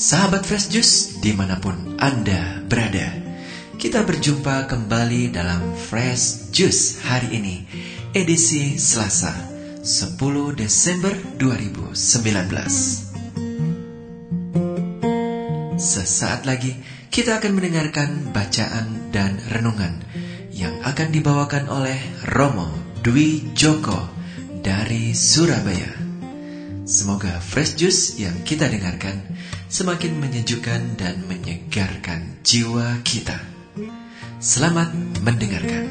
Sahabat Fresh Juice di mana pun Anda berada Kita berjumpa kembali dalam Fresh Juice hari ini Edisi Selasa 10 Desember 2019 Sesaat lagi kita akan mendengarkan bacaan dan renungan Yang akan dibawakan oleh Romo Dwi Joko dari Surabaya Semoga fresh juice yang kita dengarkan semakin menyejukkan dan menyegarkan jiwa kita. Selamat mendengarkan.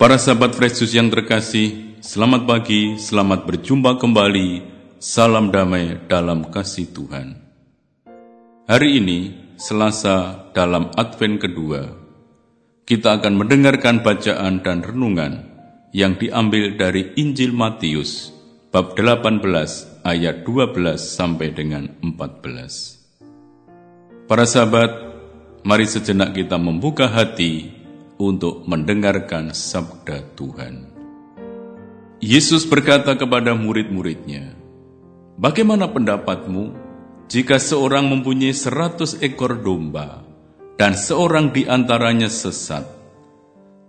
Para sahabat Fresh Juice yang terkasih, selamat pagi, selamat berjumpa kembali. Salam damai dalam kasih Tuhan. Hari ini, Selasa dalam Advent kedua, kita akan mendengarkan bacaan dan renungan yang diambil dari Injil Matius bab 18 ayat 12 sampai dengan 14. Para sahabat, mari sejenak kita membuka hati untuk mendengarkan sabda Tuhan. Yesus berkata kepada murid-muridnya, Bagaimana pendapatmu jika seorang mempunyai seratus ekor domba dan seorang di antaranya sesat?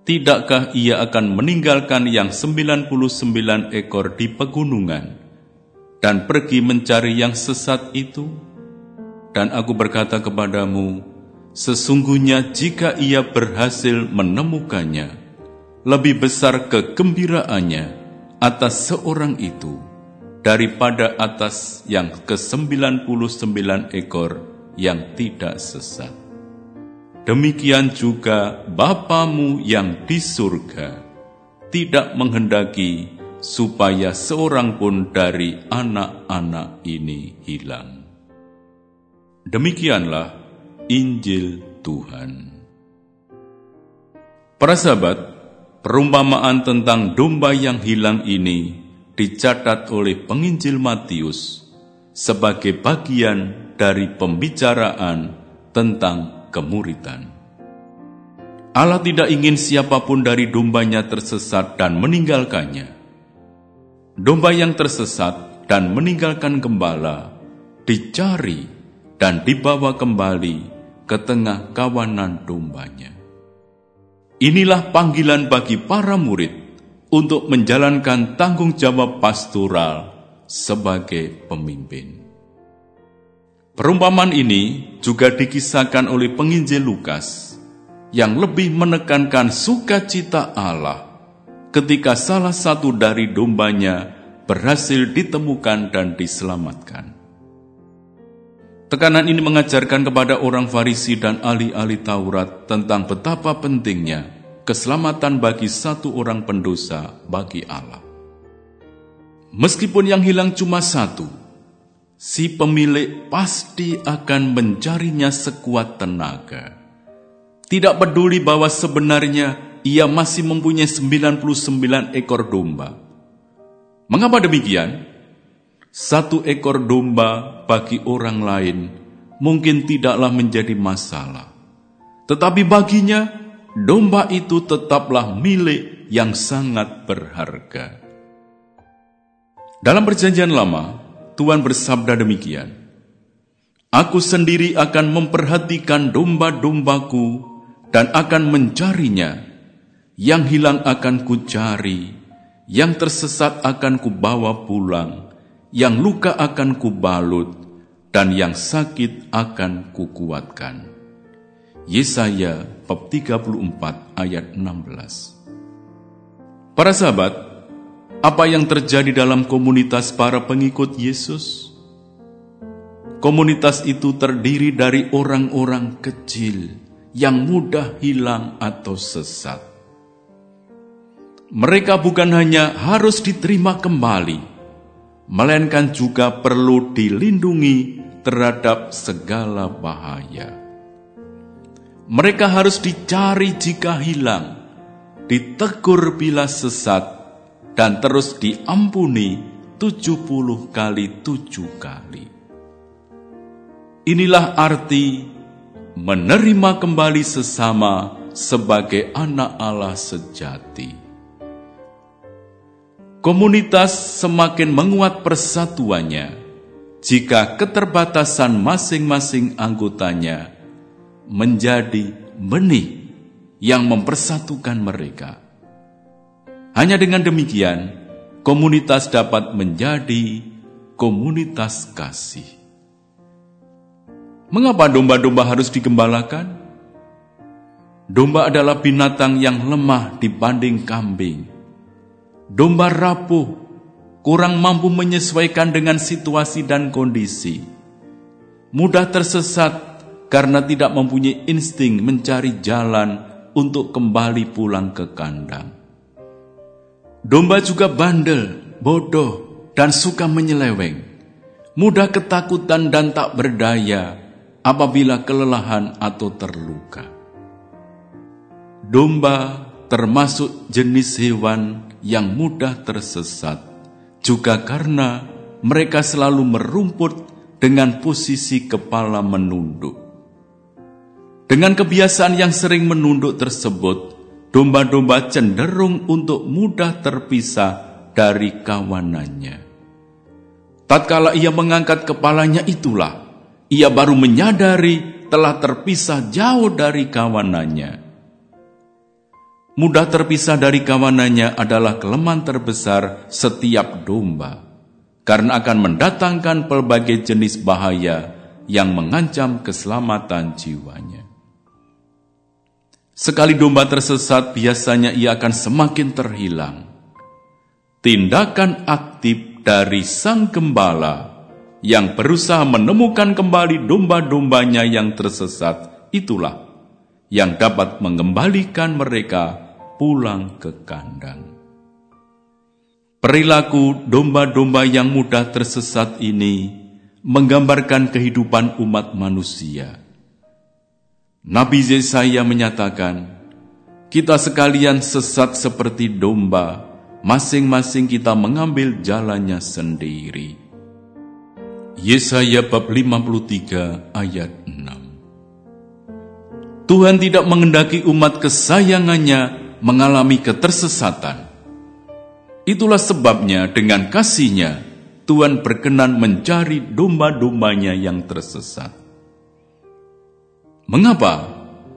Tidakkah ia akan meninggalkan yang sembilan puluh sembilan ekor di pegunungan dan pergi mencari yang sesat itu? Dan aku berkata kepadamu, sesungguhnya jika ia berhasil menemukannya, lebih besar kegembiraannya atas seorang itu daripada atas yang ke-99 ekor yang tidak sesat. Demikian juga Bapamu yang di surga tidak menghendaki supaya seorang pun dari anak-anak ini hilang. Demikianlah Injil Tuhan. Para sahabat, Perumpamaan tentang domba yang hilang ini dicatat oleh penginjil Matius sebagai bagian dari pembicaraan tentang kemuritan. Allah tidak ingin siapa pun dari dombanya tersesat dan meninggalkannya. Domba yang tersesat dan meninggalkan gembala dicari dan dibawa kembali ke tengah kawanan dombanya. Inilah panggilan bagi para murid untuk menjalankan tanggung jawab pastoral sebagai pemimpin. Perumpamaan ini juga dikisahkan oleh penginjil Lukas yang lebih menekankan sukacita Allah ketika salah satu dari dombanya berhasil ditemukan dan diselamatkan. Tekanan ini mengajarkan kepada orang Farisi dan ahli-ahli Taurat tentang betapa pentingnya keselamatan bagi satu orang pendosa bagi Allah. Meskipun yang hilang cuma satu, si pemilik pasti akan mencarinya sekuat tenaga. Tidak peduli bahwa sebenarnya ia masih mempunyai 99 ekor domba. Mengapa demikian? Satu ekor domba bagi orang lain mungkin tidaklah menjadi masalah, tetapi baginya domba itu tetaplah milik yang sangat berharga. Dalam Perjanjian Lama, Tuhan bersabda demikian: "Aku sendiri akan memperhatikan domba-dombaku dan akan mencarinya; yang hilang akan kucari, yang tersesat akan kubawa pulang." Yang luka akan kubalut, dan yang sakit akan kukuatkan. Yesaya bab 34 ayat 16 Para sahabat, apa yang terjadi dalam komunitas para pengikut Yesus? Komunitas itu terdiri dari orang-orang kecil yang mudah hilang atau sesat. Mereka bukan hanya harus diterima kembali, melainkan juga perlu dilindungi terhadap segala bahaya. Mereka harus dicari jika hilang, ditegur bila sesat, dan terus diampuni tujuh puluh kali tujuh kali. Inilah arti menerima kembali sesama sebagai anak Allah sejati. Komunitas semakin menguat persatuannya jika keterbatasan masing-masing anggotanya menjadi benih yang mempersatukan mereka. Hanya dengan demikian, komunitas dapat menjadi komunitas kasih. Mengapa domba-domba harus digembalakan? Domba adalah binatang yang lemah dibanding kambing domba rapuh, kurang mampu menyesuaikan dengan situasi dan kondisi, mudah tersesat karena tidak mempunyai insting mencari jalan untuk kembali pulang ke kandang. Domba juga bandel, bodoh, dan suka menyeleweng, mudah ketakutan dan tak berdaya apabila kelelahan atau terluka. Domba termasuk jenis hewan yang mudah tersesat, juga karena mereka selalu merumput dengan posisi kepala menunduk. Dengan kebiasaan yang sering menunduk tersebut, domba-domba cenderung untuk mudah terpisah dari kawanannya. Tatkala ia mengangkat kepalanya itulah, ia baru menyadari telah terpisah jauh dari kawanannya Mudah terpisah dari kawanannya adalah kelemahan terbesar setiap domba, karena akan mendatangkan pelbagai jenis bahaya yang mengancam keselamatan jiwanya. Sekali domba tersesat, biasanya ia akan semakin terhilang. Tindakan aktif dari sang gembala yang berusaha menemukan kembali domba-dombanya yang tersesat, itulah yang dapat mengembalikan mereka pulang ke kandang. Perilaku domba-domba yang mudah tersesat ini menggambarkan kehidupan umat manusia. Nabi Yesaya menyatakan, kita sekalian sesat seperti domba, masing-masing kita mengambil jalannya sendiri. Yesaya bab 53 ayat 6 Tuhan tidak mengendaki umat kesayangannya mengalami ketersesatan. Itulah sebabnya dengan kasihnya Tuhan berkenan mencari domba-dombanya yang tersesat. Mengapa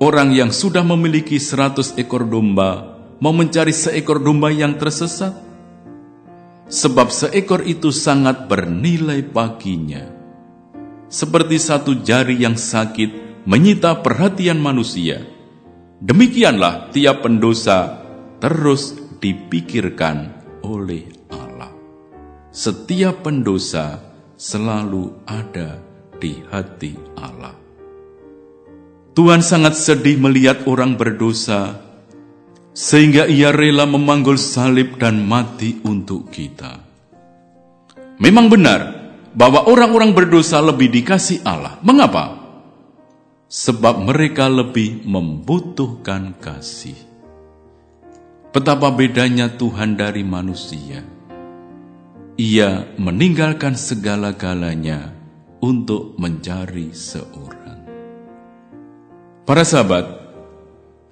orang yang sudah memiliki seratus ekor domba mau mencari seekor domba yang tersesat? Sebab seekor itu sangat bernilai baginya. Seperti satu jari yang sakit menyita perhatian manusia. Demikianlah tiap pendosa terus dipikirkan oleh Allah. Setiap pendosa selalu ada di hati Allah. Tuhan sangat sedih melihat orang berdosa, sehingga ia rela memanggul salib dan mati untuk kita. Memang benar bahwa orang-orang berdosa lebih dikasih Allah. Mengapa? Sebab mereka lebih membutuhkan kasih. Betapa bedanya Tuhan dari manusia. Ia meninggalkan segala-galanya untuk mencari seorang. Para sahabat,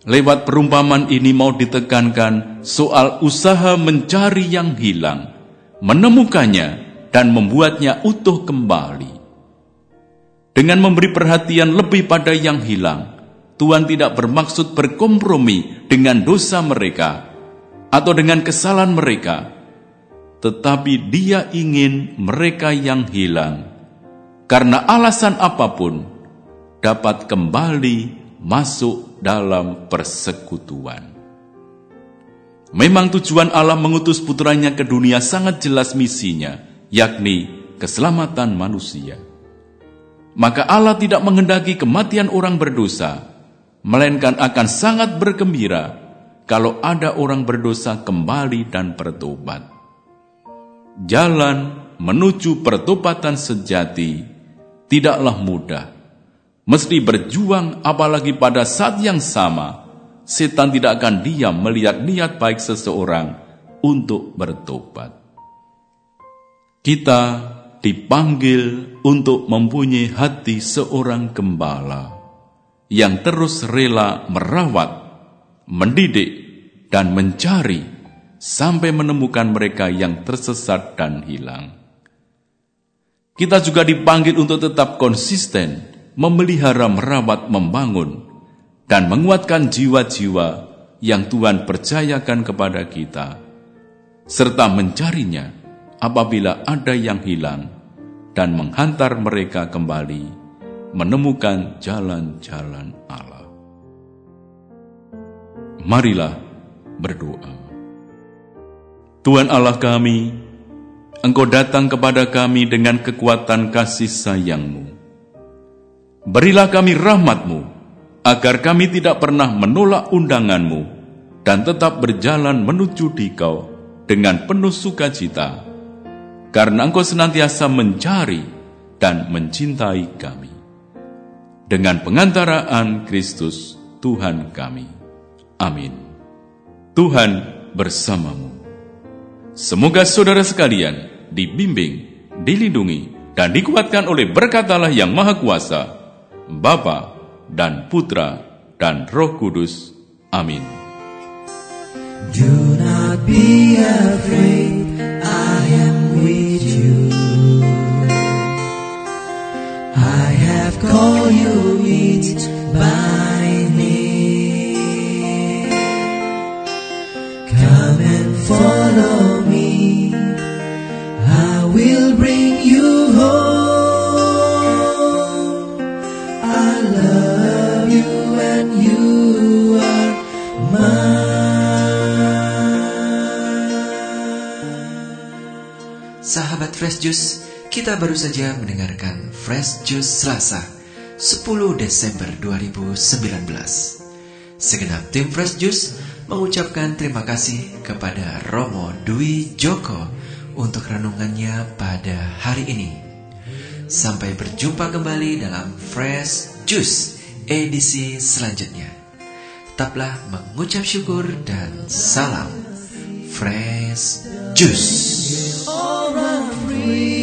lewat perumpamaan ini mau ditekankan soal usaha mencari yang hilang, menemukannya, dan membuatnya utuh kembali. Dengan memberi perhatian lebih pada yang hilang, Tuhan tidak bermaksud berkompromi dengan dosa mereka atau dengan kesalahan mereka, tetapi Dia ingin mereka yang hilang karena alasan apa pun dapat kembali masuk dalam persekutuan. Memang tujuan Allah mengutus putranya ke dunia sangat jelas misinya, yakni keselamatan manusia maka Allah tidak menghendaki kematian orang berdosa, melainkan akan sangat bergembira kalau ada orang berdosa kembali dan bertobat. Jalan menuju pertobatan sejati tidaklah mudah. Mesti berjuang apalagi pada saat yang sama, setan tidak akan diam melihat niat baik seseorang untuk bertobat. Kita dipanggil untuk mempunyai hati seorang gembala yang terus rela merawat, mendidik, dan mencari sampai menemukan mereka yang tersesat dan hilang. Kita juga dipanggil untuk tetap konsisten, memelihara, merawat, membangun, dan menguatkan jiwa-jiwa yang Tuhan percayakan kepada kita, serta mencarinya apabila ada yang hilang dan menghantar mereka kembali menemukan jalan-jalan Allah. Marilah berdoa. Tuhan Allah kami, Engkau datang kepada kami dengan kekuatan kasih sayang-Mu. Berilah kami rahmat-Mu, agar kami tidak pernah menolak undanganmu dan tetap berjalan menuju di kau dengan penuh sukacita, karena engkau senantiasa mencari dan mencintai kami. Dengan pengantaraan Kristus Tuhan kami. Amin. Tuhan bersamamu. Semoga saudara sekalian dibimbing, dilindungi, dan dikuatkan oleh berkat Allah yang Maha Kuasa, Bapa, dan Putra dan Roh Kudus. Amin. Do not be afraid, I with you. I have called you each by Juice, kita baru saja mendengarkan Fresh Juice Selasa, 10 Desember 2019. Segenap tim Fresh Juice mengucapkan terima kasih kepada Romo Dwi Joko untuk renungannya pada hari ini. Sampai berjumpa kembali dalam Fresh Juice edisi selanjutnya. Tetaplah mengucap syukur dan salam Fresh Juice. We.